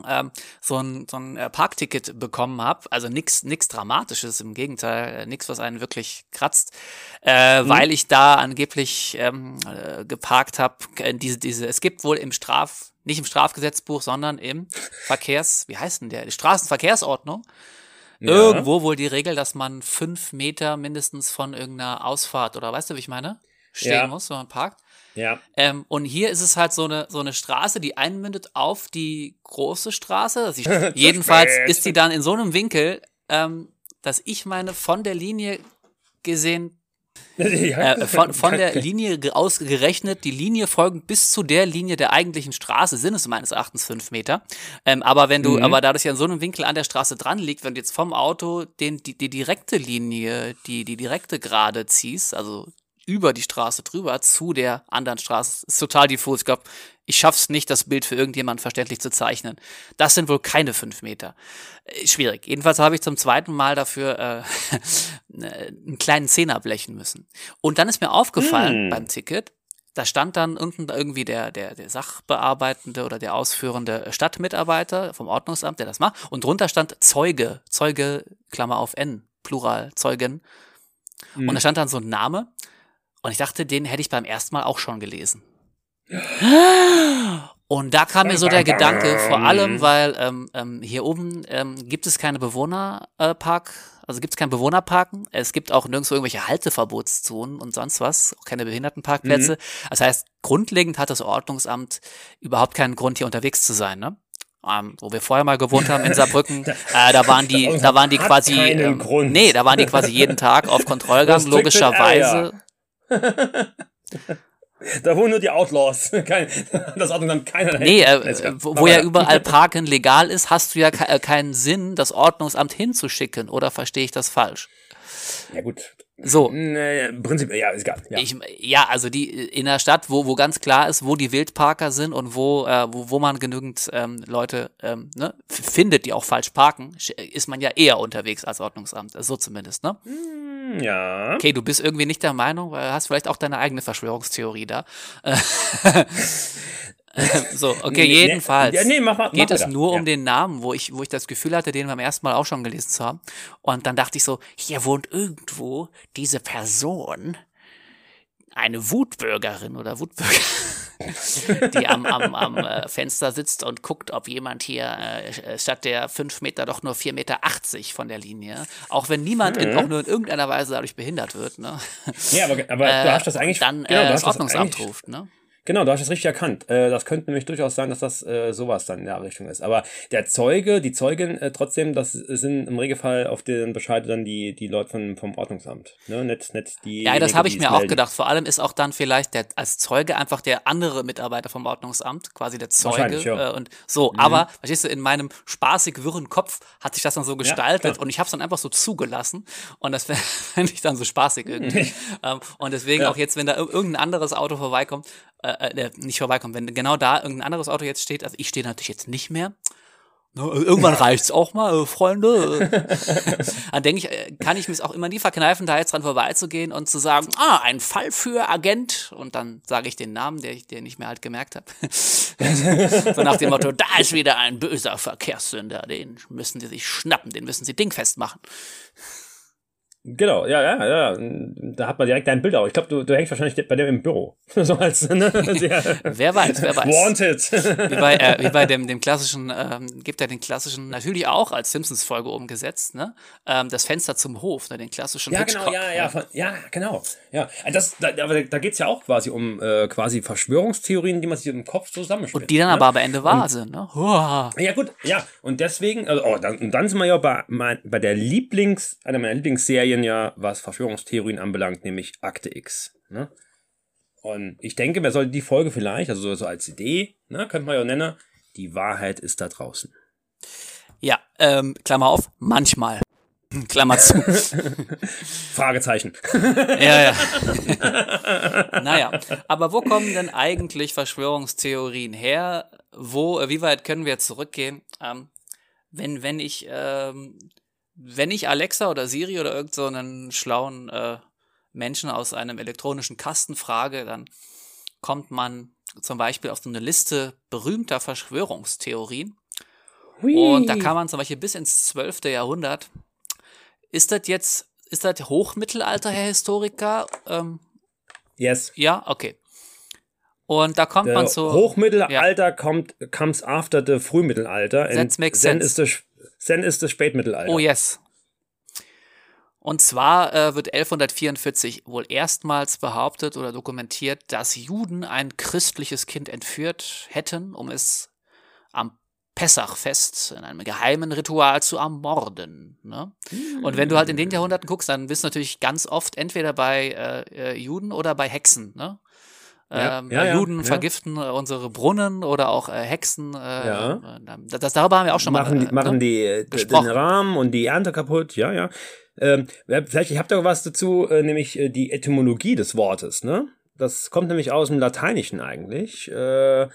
Speaker 2: ähm, so ein, so ein äh, Parkticket bekommen habe. Also nichts nix Dramatisches, im Gegenteil, äh, nichts, was einen wirklich kratzt, äh, weil ich da angeblich ähm, äh, geparkt habe. Diese, diese, es gibt wohl im Straf, nicht im Strafgesetzbuch, sondern im Verkehrs, wie heißt denn der? Die Straßenverkehrsordnung
Speaker 1: Ja.
Speaker 2: irgendwo wohl die Regel, dass man fünf Meter mindestens von irgendeiner Ausfahrt oder weißt du, wie ich meine? Stehen
Speaker 1: Ja.
Speaker 2: muss, wenn man parkt.
Speaker 1: Ja.
Speaker 2: Ähm, und hier ist es halt so eine, so eine Straße, die einmündet auf die große Straße. *laughs* Ich, jedenfalls ist die dann in so einem Winkel, ähm, dass ich meine, von der Linie gesehen, *laughs*
Speaker 1: ja.
Speaker 2: äh, von, von der Linie ge- ausgerechnet, die Linie folgend bis zu der Linie der eigentlichen Straße sind es meines Erachtens fünf Meter. Ähm, aber wenn du,
Speaker 1: Mhm.
Speaker 2: aber da das ja in so einem Winkel an der Straße dran liegt, wenn du jetzt vom Auto den, die, die direkte Linie, die, die direkte Gerade ziehst, also über die Straße drüber zu der anderen Straße, ist total diffus. Ich glaube, ich schaff's nicht, das Bild für irgendjemand verständlich zu zeichnen. Das sind wohl keine fünf Meter. Äh, schwierig. Jedenfalls habe ich zum zweiten Mal dafür äh, *laughs* einen kleinen Zehner blechen müssen. Und dann ist mir aufgefallen
Speaker 1: Hm.
Speaker 2: beim Ticket, da stand dann unten irgendwie der, der, der Sachbearbeitende oder der ausführende Stadtmitarbeiter vom Ordnungsamt, der das macht. Und drunter stand Zeuge, Zeuge, Klammer auf N, Plural, Zeugen.
Speaker 1: Mhm.
Speaker 2: Und da stand dann so ein Name. Und ich dachte, den hätte ich beim ersten Mal auch schon gelesen. *gasps* Und da kam mir so der Gedanke, vor allem, weil ähm, ähm, hier oben ähm, gibt es keine Bewohnerpark, also gibt es kein Bewohnerparken. Es gibt auch nirgendwo irgendwelche Halteverbotszonen und sonst was, auch keine Behindertenparkplätze. Das heißt, grundlegend hat das Ordnungsamt überhaupt keinen Grund, hier unterwegs zu sein, ne? Ähm, wo wir vorher mal gewohnt haben in Saarbrücken, *laughs* äh, da waren die, da waren die quasi, ähm, nee, da waren die quasi jeden Tag auf *laughs* Kontrollgang, logischerweise. *laughs*
Speaker 1: Da wohnen nur die Outlaws. *laughs* Kein, das Ordnungsamt keiner.
Speaker 2: Nee, äh,
Speaker 1: klar.
Speaker 2: wo, wo ja überall *laughs* Parken legal ist, hast du ja ke äh, keinen Sinn, das Ordnungsamt hinzuschicken. Oder verstehe ich das falsch?
Speaker 1: Ja, gut.
Speaker 2: So,
Speaker 1: Nee, im Prinzip, ja, ist egal. Ja.
Speaker 2: ich, ja, also die in der Stadt, wo, wo ganz klar ist, wo die Wildparker sind und wo, äh, wo, wo man genügend ähm, Leute ähm, ne, findet, die auch falsch parken, ist man ja eher unterwegs als Ordnungsamt. So zumindest, ne?
Speaker 1: ja.
Speaker 2: Okay, du bist irgendwie nicht der Meinung, weil hast vielleicht auch deine eigene Verschwörungstheorie da. *laughs* *laughs* *laughs* so, okay,
Speaker 1: Nee, nee,
Speaker 2: jedenfalls.
Speaker 1: ja, nee, mach mal- mach
Speaker 2: geht es nur um
Speaker 1: Ja.
Speaker 2: den Namen, wo ich, wo ich das Gefühl hatte, den beim ersten Mal auch schon gelesen zu haben. Und dann dachte ich so, hier wohnt irgendwo diese Person, eine Wutbürgerin oder Wutbürger, *laughs* die am, am, am äh, Fenster sitzt und guckt, ob jemand hier äh, statt der fünf Meter doch nur vier Meter achtzig von der Linie, auch wenn niemand in, auch nur in irgendeiner Weise dadurch behindert wird, ne?
Speaker 1: Ja, aber, aber
Speaker 2: Äh,
Speaker 1: du hast das eigentlich.
Speaker 2: dann
Speaker 1: genau,
Speaker 2: äh, das Ordnungsamt ruft, ne?
Speaker 1: Genau, du hast das richtig erkannt. Äh, das könnte nämlich durchaus sein, dass das äh, sowas dann in der Richtung ist. Aber der Zeuge, die Zeugin, äh, trotzdem, das sind im Regelfall auf den Bescheid dann die, die Leute von, vom Ordnungsamt. Ne? Nicht, nicht die.
Speaker 2: Ja, das habe ich mir
Speaker 1: es
Speaker 2: auch
Speaker 1: melden.
Speaker 2: gedacht. Vor allem ist auch dann vielleicht der als Zeuge einfach der andere Mitarbeiter vom Ordnungsamt, quasi der Zeuge.
Speaker 1: Ja. Mhm.
Speaker 2: und so, aber verstehst du, in meinem spaßig wirren Kopf hat sich das dann so gestaltet
Speaker 1: klar.
Speaker 2: und ich habe es dann einfach so zugelassen und das *laughs* fände ich dann so spaßig irgendwie. *laughs* ähm, und deswegen
Speaker 1: Ja.
Speaker 2: auch jetzt, wenn da ir- irgendein anderes Auto vorbeikommt, äh, äh, nicht vorbeikommt, wenn genau da irgendein anderes Auto jetzt steht, also ich stehe natürlich jetzt nicht mehr. Ne, irgendwann *laughs* reicht's auch mal, äh, Freunde. Dann denke ich, kann ich es auch immer nie verkneifen, da jetzt dran vorbeizugehen und zu sagen, ah, ein Fall für Agent. Und dann sage ich den Namen, der ich, den ich mir halt gemerkt habe. *laughs* so nach dem Motto, da ist wieder ein böser Verkehrssünder, den müssen sie sich schnappen, den müssen sie dingfest machen.
Speaker 1: Genau, ja, ja, ja. Da hat man direkt dein Bild auch. Ich glaube, du, du hängst wahrscheinlich bei dem im Büro. *laughs* so als, ne? Sehr
Speaker 2: Wer weiß, wer weiß.
Speaker 1: Wanted.
Speaker 2: Wie bei, äh, wie bei dem, dem klassischen, ähm, gibt er den klassischen, natürlich auch als Simpsons-Folge umgesetzt, ne? Ähm, das Fenster zum Hof, ne? Den klassischen
Speaker 1: Ja, genau,
Speaker 2: Hitchcock.
Speaker 1: ja, ja, von, ja, genau. Ja, das, da, aber da geht's ja auch quasi um äh, quasi Verschwörungstheorien, die man sich im Kopf zusammenspielt.
Speaker 2: Und die dann
Speaker 1: ne?
Speaker 2: aber am Ende wahr sind, ne? Uah.
Speaker 1: Ja, gut, ja. Und deswegen, also, oh, dann, und dann sind wir ja bei, mein, bei der Lieblings, einer meiner Lieblingsserien ja, was Verschwörungstheorien anbelangt, nämlich Akte X. Ne? Und ich denke, man sollte die Folge vielleicht, also so, so als Idee, ne, könnte man ja nennen, die Wahrheit ist da draußen.
Speaker 2: Ja, ähm, Klammer auf, manchmal. *laughs* Klammer zu. *laughs*
Speaker 1: Fragezeichen. *laughs*
Speaker 2: ja, ja. naja, aber wo kommen denn eigentlich Verschwörungstheorien her? Wo, äh, wie weit können wir zurückgehen? Ähm, wenn, wenn ich, ähm, wenn ich Alexa oder Siri oder irgend so schlauen äh, Menschen aus einem elektronischen Kasten frage, dann kommt man zum Beispiel auf so eine Liste berühmter Verschwörungstheorien. Und da kann man zum Beispiel bis ins 12. Jahrhundert. Ist das jetzt, ist das Hochmittelalter, Herr Historiker? Ähm,
Speaker 1: Yes.
Speaker 2: ja, okay. Und da kommt
Speaker 1: Der
Speaker 2: man zu.
Speaker 1: Hochmittelalter kommt comes after the Frühmittelalter.
Speaker 2: That makes
Speaker 1: then
Speaker 2: sense.
Speaker 1: ist then ist das Spätmittelalter.
Speaker 2: Oh yes. Und zwar äh, wird 1144 wohl erstmals behauptet oder dokumentiert, dass Juden ein christliches Kind entführt hätten, um es am Pessachfest in einem geheimen Ritual zu ermorden. Ne? Und wenn du halt in den Jahrhunderten guckst, dann bist du natürlich ganz oft entweder bei äh, äh Juden oder bei Hexen. Ne? Ja, ähm, ja, Juden ja, vergiften äh, unsere Brunnen oder auch äh, Hexen. Äh, ja. Äh, das, darüber haben wir auch schon
Speaker 1: machen,
Speaker 2: mal
Speaker 1: äh, machen ne? die äh, den Rahmen und die Ernte kaputt. Ja, ja. Ähm, vielleicht, ich habe da was dazu, äh, nämlich äh, die Etymologie des Wortes. Ne? Das kommt nämlich aus dem Lateinischen eigentlich. Äh,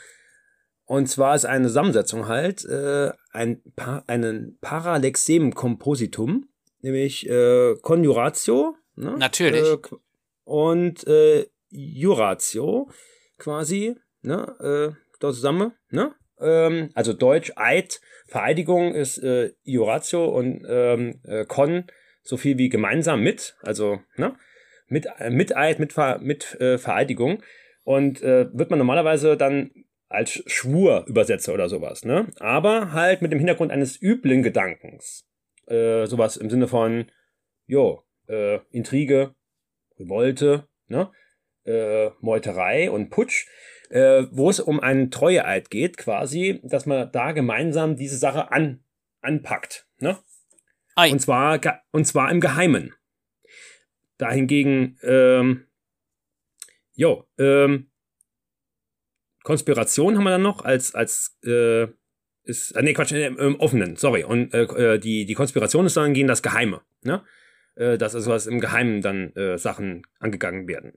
Speaker 1: und zwar ist eine Zusammensetzung halt äh, ein pa einen Paralexem Compositum, nämlich äh, Conjuratio. Ne?
Speaker 2: Natürlich. Äh,
Speaker 1: und äh, Juratio quasi, ne? Äh, da zusammen, ne? Ähm, also Deutsch Eid, Vereidigung ist äh, Juratio und ähm, äh, Con so viel wie gemeinsam mit, also ne? Mit, äh, mit Eid, mit, Ver, mit äh, Vereidigung. Und äh, wird man normalerweise dann als Schwur übersetze oder sowas, ne? Aber halt mit dem Hintergrund eines üblen Gedankens. Äh, sowas im Sinne von, jo, äh, Intrige, Revolte, ne? Äh, Meuterei und Putsch, äh, wo es um einen Treueeid geht, quasi, dass man da gemeinsam diese Sache an, anpackt, ne? Ei. Und zwar, und zwar im Geheimen. Dahingegen, ähm, jo, ähm, Konspiration haben wir dann noch als, als äh, ist, äh, nee, Quatsch, äh, im offenen, sorry. Und äh, äh, die, die Konspiration ist dann gegen das Geheime, ne? Äh, dass also was im Geheimen dann äh, Sachen angegangen werden.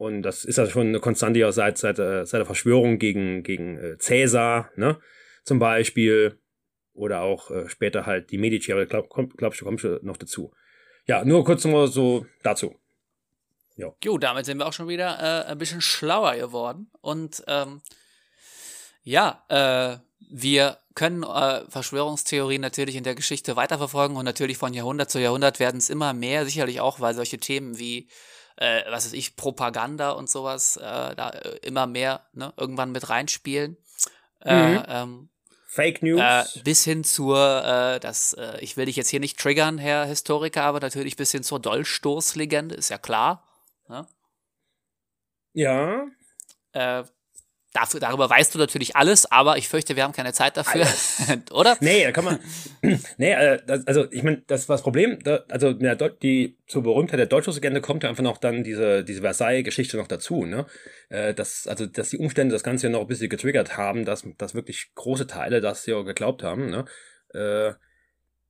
Speaker 1: Und das ist ja schon eine Konstante ja seit, seit, äh, seit der Verschwörung gegen, gegen äh, Cäsar, ne? Zum Beispiel. Oder auch äh, später halt die Medici, aber glaub, glaub, glaub ich, kommt schon noch dazu. Ja, nur kurz mal so dazu.
Speaker 2: Jo. jo, damit sind wir auch schon wieder äh, ein bisschen schlauer geworden. Und ähm, ja, äh, wir können äh, Verschwörungstheorien natürlich in der Geschichte weiterverfolgen und natürlich von Jahrhundert zu Jahrhundert werden es immer mehr, sicherlich auch, weil solche Themen wie, äh, was weiß ich, Propaganda und sowas äh, da äh, immer mehr ne, irgendwann mit reinspielen. Äh, mhm. Ähm,
Speaker 1: Fake News.
Speaker 2: Äh, bis hin zur, äh, das, äh, ich will dich jetzt hier nicht triggern, Herr Historiker, aber natürlich bis hin zur Dolchstoßlegende, ist ja klar. Ne?
Speaker 1: Ja.
Speaker 2: Äh, dafür, darüber weißt du natürlich alles, aber ich fürchte, wir haben keine Zeit dafür, *laughs* oder?
Speaker 1: Nee, da kann man. *clears throat* nee, äh, also ich meine, das war das Problem. Da, also ja, die zur Berühmtheit der Deutschlandslegende kommt ja einfach noch dann diese, diese Versailles-Geschichte noch dazu, ne? Äh, dass, also, dass die Umstände das Ganze ja noch ein bisschen getriggert haben, dass, dass wirklich große Teile das ja geglaubt haben, ne? Äh,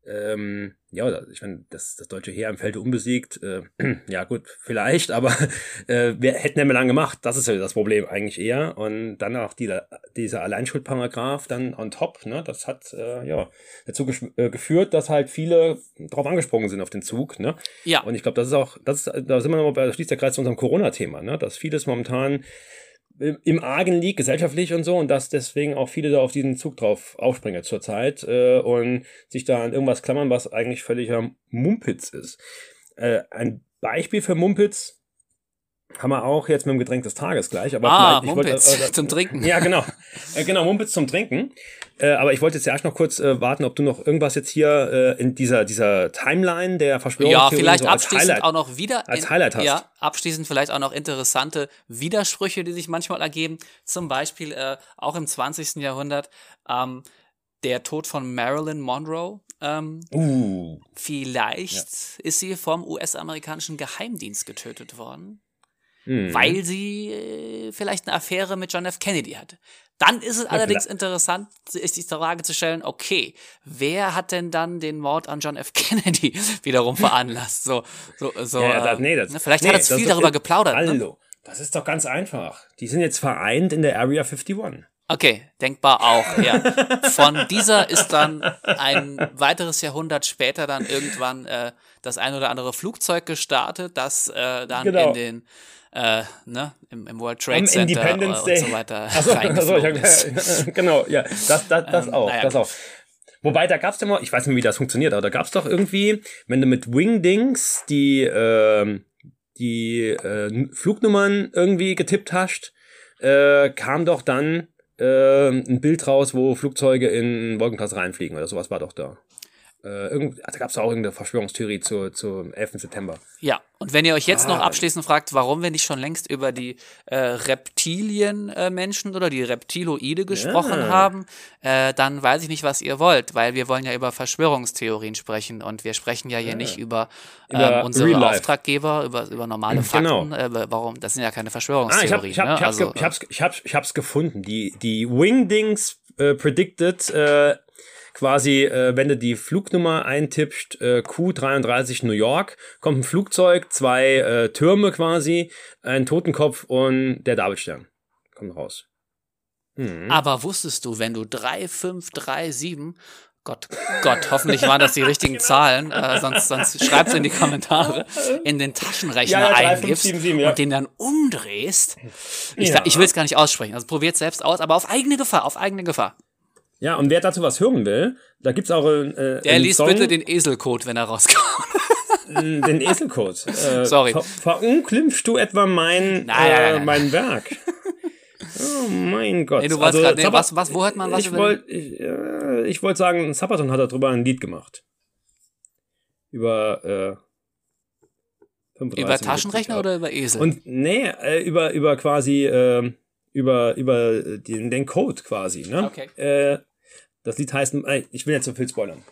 Speaker 1: ähm, ja, ich meine, das, das deutsche Heer im Felde unbesiegt, äh, *clears throat* ja gut, vielleicht, aber *laughs* äh, wir hätten ja mal lang gemacht, das ist ja das Problem eigentlich eher. Und dann auch die, dieser Alleinschuldparagraph dann on top, ne, das hat äh, ja dazu äh, geführt, dass halt viele drauf angesprungen sind auf den Zug, ne?
Speaker 2: Ja.
Speaker 1: Und ich glaube, das ist auch, das ist, da sind wir nochmal bei, schließt der Kreis zu unserem Corona-Thema, ne? Dass vieles momentan im Argen liegt, gesellschaftlich und so, und dass deswegen auch viele da auf diesen Zug drauf aufspringen zurzeit äh, und sich da an irgendwas klammern, was eigentlich völliger Mumpitz ist. Äh, ein Beispiel für Mumpitz haben wir auch jetzt mit dem Getränk des Tages gleich. Aber
Speaker 2: ah, Mumpitz wollte, äh, *laughs* zum Trinken.
Speaker 1: Ja, genau. äh, genau, Mumpitz zum Trinken. Äh, aber ich wollte jetzt ja erst noch kurz äh, warten, ob du noch irgendwas jetzt hier äh, in dieser, dieser Timeline der Verschwörung
Speaker 2: Ja, vielleicht so abschließend auch noch wieder.
Speaker 1: Als in, Highlight hast.
Speaker 2: Ja, abschließend vielleicht auch noch interessante Widersprüche, die sich manchmal ergeben. Zum Beispiel äh, auch im 20. Jahrhundert ähm, der Tod von Marilyn Monroe. Ähm,
Speaker 1: uh.
Speaker 2: Vielleicht ja. ist sie vom US-amerikanischen Geheimdienst getötet worden mhm. weil sie äh, vielleicht eine Affäre mit John F. Kennedy hatte. Dann ist es ja, allerdings klar. interessant, sich die Frage zu stellen, okay, wer hat denn dann den Mord an John F. *laughs* Kennedy wiederum veranlasst? So, so, so. Ja, das, nee, das, ne, vielleicht nee, hat er zu viel darüber geplaudert. Ne? Hallo, ne?
Speaker 1: das ist doch ganz einfach. Die sind jetzt vereint in der Area 51.
Speaker 2: Okay, denkbar auch, ja. Von dieser ist dann ein weiteres Jahrhundert später dann irgendwann äh, das ein oder andere Flugzeug gestartet, das äh, dann genau. in den äh, ne, im, im, World Trade Am Center und, und so weiter
Speaker 1: achso, achso, ich, genau, ja, das, das, das ähm, auch, naja, das auch. Wobei, da gab's ja mal, ich weiß nicht, wie das funktioniert, aber da gab's doch irgendwie, wenn du mit Wingdings die, äh, die äh, Flugnummern irgendwie getippt hast, äh, kam doch dann äh, ein Bild raus, wo Flugzeuge in Wolkenkreis reinfliegen oder sowas war doch da. Äh, irgend, da gab es auch irgendeine Verschwörungstheorie zu, zum 11. September.
Speaker 2: Ja, und wenn ihr euch jetzt
Speaker 1: Ah.
Speaker 2: noch abschließend fragt, warum wir nicht schon längst über die äh, Reptilien-Menschen oder die Reptiloide gesprochen
Speaker 1: Ja.
Speaker 2: haben, äh, dann weiß ich nicht, was ihr wollt, weil wir wollen ja über Verschwörungstheorien sprechen und wir sprechen ja hier nicht über, ähm, unsere. Auftraggeber, über, über normale
Speaker 1: Genau.
Speaker 2: Fakten. Äh, warum? Das sind ja keine
Speaker 1: Ah, ich
Speaker 2: Verschwörungstheorien.
Speaker 1: hab, ich hab,
Speaker 2: ne?
Speaker 1: ich hab's,
Speaker 2: also,
Speaker 1: ge- gefunden. Die, die Wingdings äh, predicted äh, quasi, äh, wenn du die Flugnummer eintippst, äh, Q33 New York, kommt ein Flugzeug, zwei äh, Türme quasi, ein Totenkopf und der Davidstern. Kommt raus. Mhm.
Speaker 2: Aber wusstest du, wenn du 3, 5, 3, 7, Gott, Gott, hoffentlich waren das die richtigen *laughs*
Speaker 1: Genau.
Speaker 2: Zahlen, äh, sonst, sonst schreib's in die Kommentare, *laughs* in den Taschenrechner
Speaker 1: Ja, ja, 3, 5,
Speaker 2: eingibst
Speaker 1: 7, 7, ja.
Speaker 2: und den dann umdrehst. Ich, ich will es gar nicht aussprechen, also probiert selbst aus, aber auf eigene Gefahr, auf eigene Gefahr.
Speaker 1: Ja, und wer dazu was hören will, da gibt's auch äh,
Speaker 2: Der
Speaker 1: einen
Speaker 2: liest
Speaker 1: Song,
Speaker 2: bitte den Eselcode, wenn er rauskommt. *laughs*
Speaker 1: den Eselcode. *laughs* Äh,
Speaker 2: Sorry.
Speaker 1: Ver verunglimpfst du etwa mein,
Speaker 2: Nein,
Speaker 1: äh,
Speaker 2: nein.
Speaker 1: mein Werk? *laughs* Oh mein Gott.
Speaker 2: Nee, du wolltest grad- nee, was- was- wo hört man was
Speaker 1: Ich wollte ich, äh, ich wollt sagen, Sabaton hat darüber ein Lied gemacht. Über äh, 35
Speaker 2: Über Taschenrechner oder über Esel?
Speaker 1: Und nee, äh, über, über quasi, äh, über, über den, den Code quasi, ne?
Speaker 2: Okay.
Speaker 1: Äh, das Lied heißt, äh, ich will jetzt so viel spoilern.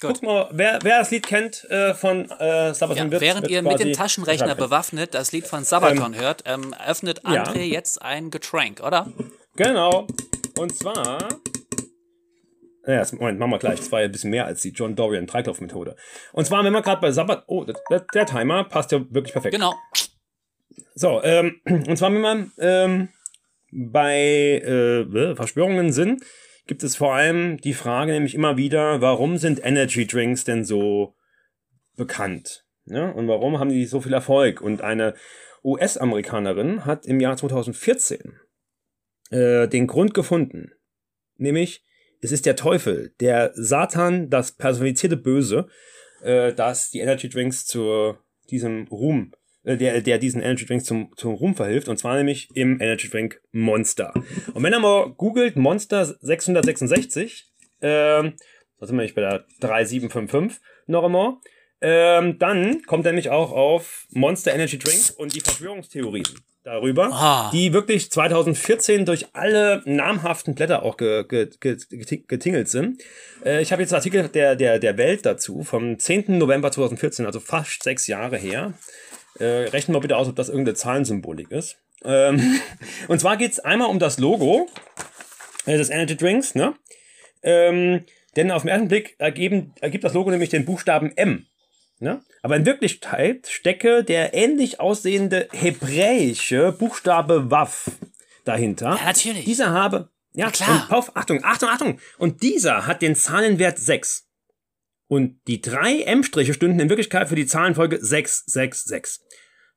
Speaker 1: Guck mal, wer, wer das Lied kennt äh, von äh, Sabaton
Speaker 2: ja,
Speaker 1: wird
Speaker 2: während
Speaker 1: wird
Speaker 2: ihr mit dem Taschenrechner bewaffnet das Lied von Sabaton hört, ähm, öffnet
Speaker 1: Ja.
Speaker 2: André jetzt ein Getränk, oder?
Speaker 1: Genau. Und zwar. Ja, das, Moment, machen wir gleich. Das war ja ein bisschen mehr als die John Dorian Dreiklauf-Methode. Und zwar, wenn wir gerade bei Sabbat. Oh, der, der, der Timer passt ja wirklich perfekt.
Speaker 2: Genau.
Speaker 1: So, ähm, und zwar, wenn man ähm, bei äh, Verschwörungen sind, gibt es vor allem die Frage nämlich immer wieder, warum sind Energy Drinks denn so bekannt? Ja? Und warum haben die so viel Erfolg? Und eine US-Amerikanerin hat im Jahr 2014 äh, den Grund gefunden. Nämlich, es ist der Teufel, der Satan, das personifizierte Böse, äh, das die Energy Drinks zu diesem Ruhm, der, der diesen Energy Drinks zum, zum Ruhm verhilft, und zwar nämlich im Energy Drink Monster. Und wenn ihr mal googelt Monster 666, ähm, da sind wir nicht bei der 3755 noch einmal, ähm, dann kommt er nämlich auch auf Monster Energy Drink und die Verschwörungstheorien darüber,
Speaker 2: Ah.
Speaker 1: die wirklich 2014 durch alle namhaften Blätter auch ge, ge, ge, geti- getingelt sind. Äh, ich habe jetzt einen Artikel der, der, der Welt dazu vom 10. November 2014, also fast sechs Jahre her. Äh, rechnen wir bitte aus, ob das irgendeine Zahlensymbolik ist. Ähm, *laughs* und zwar geht's einmal um das Logo äh, des Energy Drinks, ne? Ähm, denn auf den ersten Blick ergeben, ergibt das Logo nämlich den Buchstaben M. Ne? Aber in Wirklichkeit stecke der ähnlich aussehende hebräische Buchstabe Waff dahinter.
Speaker 2: Ja, natürlich.
Speaker 1: Dieser habe, ja,
Speaker 2: klar.
Speaker 1: Und auf, Achtung, Achtung, Achtung. Und dieser hat den Zahlenwert 6. Und die drei M-Striche stünden in Wirklichkeit für die Zahlenfolge 666.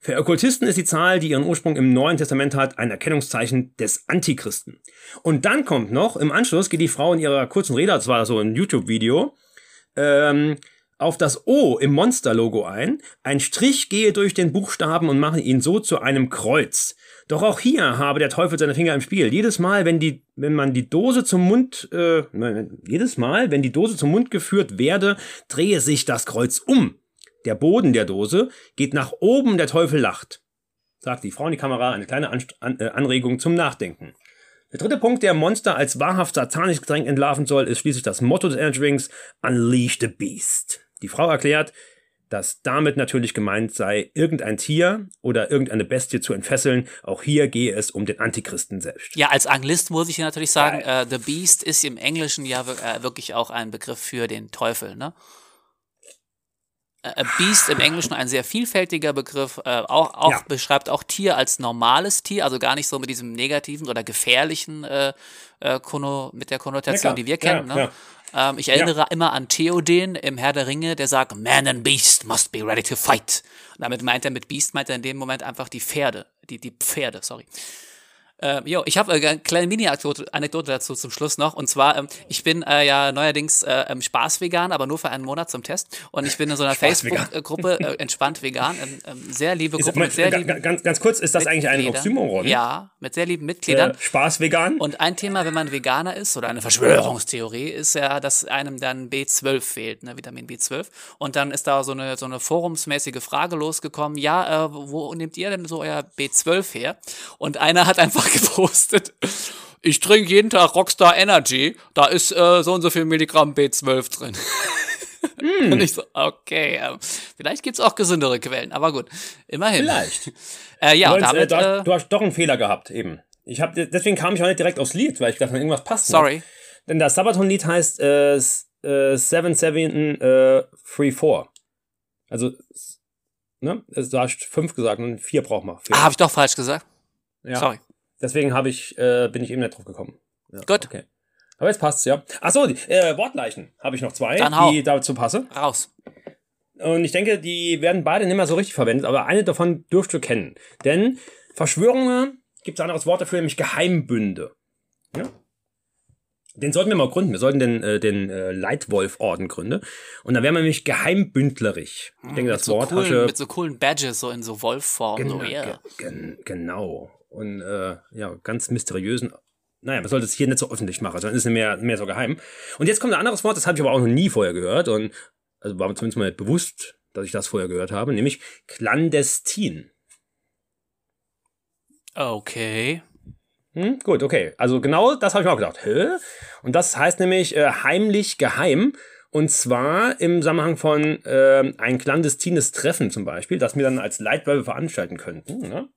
Speaker 1: Für Okkultisten ist die Zahl, die ihren Ursprung im Neuen Testament hat, ein Erkennungszeichen des Antichristen. Und dann kommt noch, im Anschluss geht die Frau in ihrer kurzen Rede, das war so ein YouTube-Video, ähm, auf das O im Monster-Logo ein. Ein Strich gehe durch den Buchstaben und mache ihn so zu einem Kreuz. Doch auch hier habe der Teufel seine Finger im Spiel. Jedes Mal, wenn die, wenn man die Dose zum Mund, äh, jedes Mal, wenn die Dose zum Mund geführt werde, drehe sich das Kreuz um. Der Boden der Dose geht nach oben, der Teufel lacht. Sagt die Frau in die Kamera, eine kleine Anst an, äh, Anregung zum Nachdenken. Der dritte Punkt, der Monster als wahrhaft satanisches Getränk entlarven soll, ist schließlich das Motto des Energy Drinks, Unleash the Beast. Die Frau erklärt, dass damit natürlich gemeint sei, irgendein Tier oder irgendeine Bestie zu entfesseln. Auch hier gehe es um den Antichristen selbst.
Speaker 2: Ja, als Anglist muss ich natürlich sagen, äh, The Beast ist im Englischen ja äh, wirklich auch ein Begriff für den Teufel, ne? Äh, Beast im Englischen ein sehr vielfältiger Begriff, äh, auch, auch
Speaker 1: Ja.
Speaker 2: beschreibt auch Tier als normales Tier, also gar nicht so mit diesem negativen oder gefährlichen äh, Konno, mit der Konnotation,
Speaker 1: klar.
Speaker 2: die wir
Speaker 1: Ja,
Speaker 2: kennen. ne? Ähm, ich erinnere immer an Theoden im Herr der Ringe, der sagt, Man and Beast must be ready to fight. Und damit meint er mit Beast, meint er in dem Moment einfach die Pferde, die, die Pferde, sorry. Äh, jo, ich habe äh, eine kleine Mini-Anekdote dazu zum Schluss noch. Und zwar, ähm, ich bin äh, ja neuerdings äh, ähm, Spaßvegan, aber nur für einen Monat zum Test. Und ich bin in so einer *laughs* Facebook-Gruppe äh, entspannt vegan. Ähm, sehr liebe Gruppe mit sehr lieben
Speaker 1: ganz, ganz kurz, ist das eigentlich ein. Oxymoron?
Speaker 2: Ja, mit sehr lieben Mitgliedern.
Speaker 1: Äh, Spaß vegan?
Speaker 2: Und ein Thema, wenn man Veganer ist oder eine Verschwörungstheorie, ist ja, dass einem dann B12 fehlt, ne, Vitamin B12. Und dann ist da so eine, so eine forumsmäßige Frage losgekommen, ja, äh, wo nehmt ihr denn so euer B12 her? Und einer hat einfach gepostet, ich trinke jeden Tag Rockstar Energy, da ist äh, so und so viel Milligramm B12 drin. *laughs* Und ich so, okay, äh, vielleicht gibt's auch gesündere Quellen, aber gut, immerhin.
Speaker 1: Vielleicht. *laughs*
Speaker 2: Äh, ja,
Speaker 1: du, hast, äh,
Speaker 2: damit,
Speaker 1: du,
Speaker 2: äh,
Speaker 1: du hast doch einen Fehler gehabt, eben. Ich hab, deswegen kam ich auch nicht direkt aufs Lied, weil ich dachte, irgendwas passt nicht.
Speaker 2: sorry.
Speaker 1: Denn das Sabaton-Lied heißt äh, s- äh, 7734. Also, ne? Also, Du hast fünf gesagt und vier braucht man.
Speaker 2: Ah, habe ich doch falsch gesagt?
Speaker 1: ja.
Speaker 2: Sorry.
Speaker 1: Deswegen habe ich, äh, bin ich eben nicht drauf gekommen. Ja,
Speaker 2: Gut.
Speaker 1: Okay. Aber jetzt passt's, ja. Achso, äh, Wortleichen habe ich noch zwei, die dazu passen.
Speaker 2: Raus.
Speaker 1: Und ich denke, die werden beide nicht mehr so richtig verwendet, aber eine davon dürft ihr kennen. Denn Verschwörungen gibt es ein anderes Wort dafür, nämlich Geheimbünde. Ja? Den sollten wir mal gründen. Wir sollten den, äh, den äh, Leitwolf-Orden gründen. Und dann wären wir nämlich geheimbündlerig. Ich denke, das
Speaker 2: mit, so
Speaker 1: Wort
Speaker 2: coolen, mit so coolen Badges, so in so Wolfform.
Speaker 1: Genau,
Speaker 2: so, yeah.
Speaker 1: ge- gen, genau. Und äh, ja, ganz mysteriösen. Naja, man sollte es hier nicht so öffentlich machen, sondern ist es mehr, mehr so geheim. Und jetzt kommt ein anderes Wort, das habe ich aber auch noch nie vorher gehört. Und also war mir zumindest mal nicht bewusst, dass ich das vorher gehört habe, nämlich clandestin.
Speaker 2: Okay.
Speaker 1: Hm? Gut, okay. Also genau das habe ich mir auch gedacht. Hä? Und das heißt nämlich äh, heimlich geheim. Und zwar im Zusammenhang von ähm, ein clandestines Treffen zum Beispiel, das wir dann als Leitwölfe veranstalten könnten. Ne?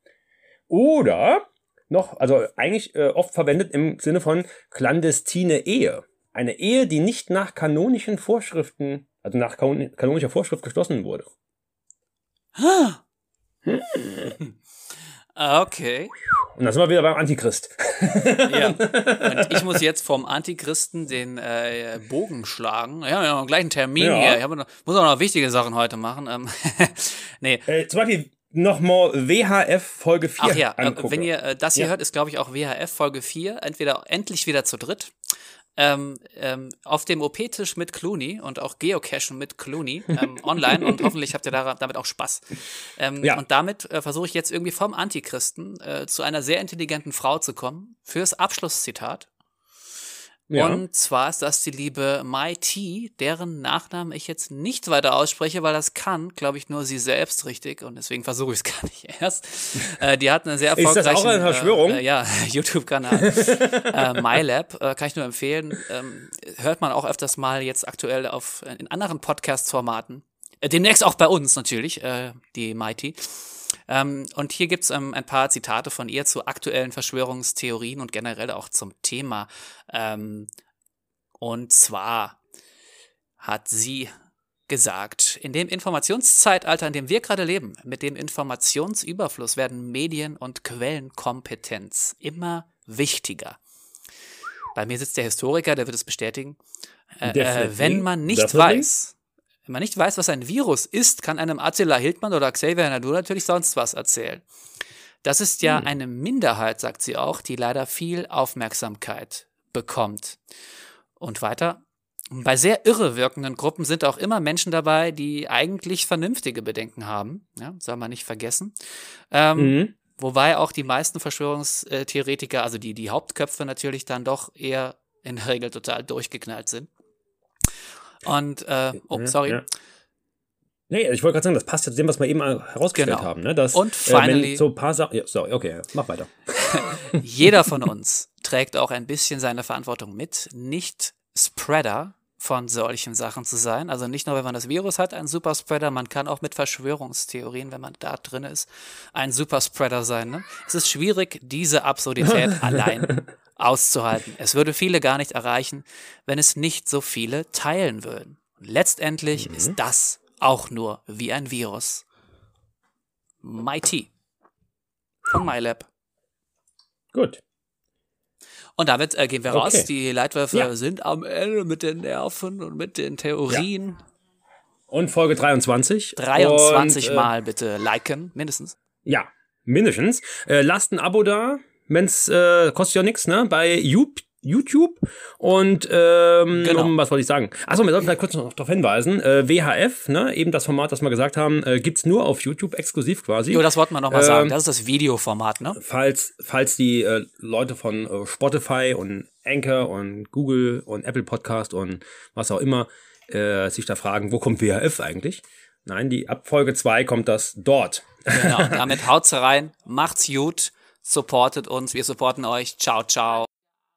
Speaker 1: Oder noch, also eigentlich äh, oft verwendet im Sinne von clandestine Ehe. Eine Ehe, die nicht nach kanonischen Vorschriften, also nach kanon kanonischer Vorschrift geschlossen wurde. *laughs*
Speaker 2: Okay.
Speaker 1: Und dann sind wir wieder beim Antichrist.
Speaker 2: Ja. *laughs* Und ich muss jetzt vom Antichristen den äh, Bogen schlagen. Ja, wir haben gleich einen Termin
Speaker 1: Ja.
Speaker 2: hier. Ich habe noch, muss auch noch wichtige Sachen heute machen. Ähm, *laughs* nee.
Speaker 1: Äh, zum Beispiel nochmal WHF Folge 4
Speaker 2: Ach ja, äh,
Speaker 1: angucken.
Speaker 2: wenn ihr äh, das hier
Speaker 1: Ja.
Speaker 2: hört, ist glaube ich auch WHF Folge 4, entweder endlich wieder zu dritt. Ähm, ähm, auf dem OP-Tisch mit Clooney und auch Geocachen mit Clooney ähm, *laughs* online und hoffentlich habt ihr da, damit auch Spaß. Ähm,
Speaker 1: Ja.
Speaker 2: Und damit äh, versuche ich jetzt irgendwie vom Antichristen äh, zu einer sehr intelligenten Frau zu kommen fürs Abschlusszitat.
Speaker 1: Ja.
Speaker 2: Und zwar ist das die liebe Mai T, deren Nachnamen ich jetzt nicht weiter ausspreche, weil das kann, glaube ich, nur sie selbst richtig und deswegen versuche ich es *laughs* gar nicht erst. Äh, die hat eine sehr
Speaker 1: Ist das
Speaker 2: erfolgreiche
Speaker 1: auch eine Verschwörung?
Speaker 2: Äh, äh, ja, *laughs* YouTube-Kanal. *laughs* äh, MyLab äh, kann ich nur empfehlen. Ähm, hört man auch öfters mal jetzt aktuell auf in anderen Podcast-Formaten. Äh, demnächst auch bei uns natürlich, äh, die Mighty. Ähm, und hier gibt's ähm, ein paar Zitate von ihr zu aktuellen Verschwörungstheorien und generell auch zum Thema. Ähm, und zwar hat sie gesagt, in dem Informationszeitalter, in dem wir gerade leben, mit dem Informationsüberfluss werden Medien- und Quellenkompetenz immer wichtiger. Bei mir sitzt der Historiker, der wird es bestätigen. Äh, äh, wenn man nicht weiß, wenn man nicht weiß, was ein Virus ist, kann einem Attila Hildmann oder Xavier Nadu natürlich sonst was erzählen. Das ist ja
Speaker 1: Hm.
Speaker 2: eine Minderheit, sagt sie auch, die leider viel Aufmerksamkeit bekommt. Und weiter. Bei sehr irre wirkenden Gruppen sind auch immer Menschen dabei, die eigentlich vernünftige Bedenken haben. Ja, soll man nicht vergessen. Ähm,
Speaker 1: Mhm.
Speaker 2: Wobei auch die meisten Verschwörungstheoretiker, also die, die Hauptköpfe natürlich dann doch eher in der Regel total durchgeknallt sind. Und, äh, oh, sorry.
Speaker 1: ja. Nee, ich wollte gerade sagen, das passt ja zu dem, was wir eben herausgestellt
Speaker 2: Genau.
Speaker 1: haben. Ne? Dass,
Speaker 2: Und
Speaker 1: äh,
Speaker 2: finally-
Speaker 1: so ein paar Sachen. Ja, sorry, okay, mach weiter. *laughs*
Speaker 2: Jeder von uns trägt auch ein bisschen seine Verantwortung mit, nicht Spreader von solchen Sachen zu sein. Also nicht nur, wenn man das Virus hat, ein Superspreader, man kann auch mit Verschwörungstheorien, wenn man da drin ist, ein Superspreader sein. Ne? Es ist schwierig, diese Absurdität *laughs* allein auszuhalten. Es würde viele gar nicht erreichen, wenn es nicht so viele teilen würden. Und letztendlich ist das auch nur wie ein Virus. Mighty von MyLab.
Speaker 1: Gut.
Speaker 2: Und damit äh, gehen wir raus.
Speaker 1: Okay.
Speaker 2: Die Leitwölfe
Speaker 1: Ja.
Speaker 2: sind am Ende mit den Nerven und mit den Theorien.
Speaker 1: Und Folge 23.
Speaker 2: 23
Speaker 1: und, äh,
Speaker 2: Mal bitte liken, mindestens.
Speaker 1: Ja, mindestens. Äh, lasst ein Abo da. Wenn's äh, kostet ja nichts, ne? Bei YouTube und ähm,
Speaker 2: Genau.
Speaker 1: um, was wollte ich sagen? Achso, wir sollten vielleicht kurz noch darauf hinweisen. Äh, WHF, ne, eben das Format, das wir gesagt haben, äh, gibt's nur auf YouTube exklusiv quasi.
Speaker 2: Jo, das wollten wir nochmal
Speaker 1: Ähm,
Speaker 2: sagen. Das ist das Videoformat, ne?
Speaker 1: falls, falls die äh, Leute von äh, Spotify und Anchor und Google und Apple Podcast und was auch immer äh, sich da fragen, wo kommt WHF eigentlich? Nein, die ab Folge 2 kommt das dort.
Speaker 2: Genau. *laughs* Damit haut's rein. Macht's gut. Supportet uns. Wir supporten euch. Ciao, ciao.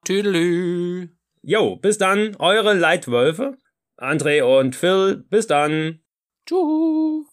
Speaker 2: Tüdelü.
Speaker 1: Jo, bis dann, eure Leitwölfe, André und Phil, bis dann.
Speaker 2: Tschüss.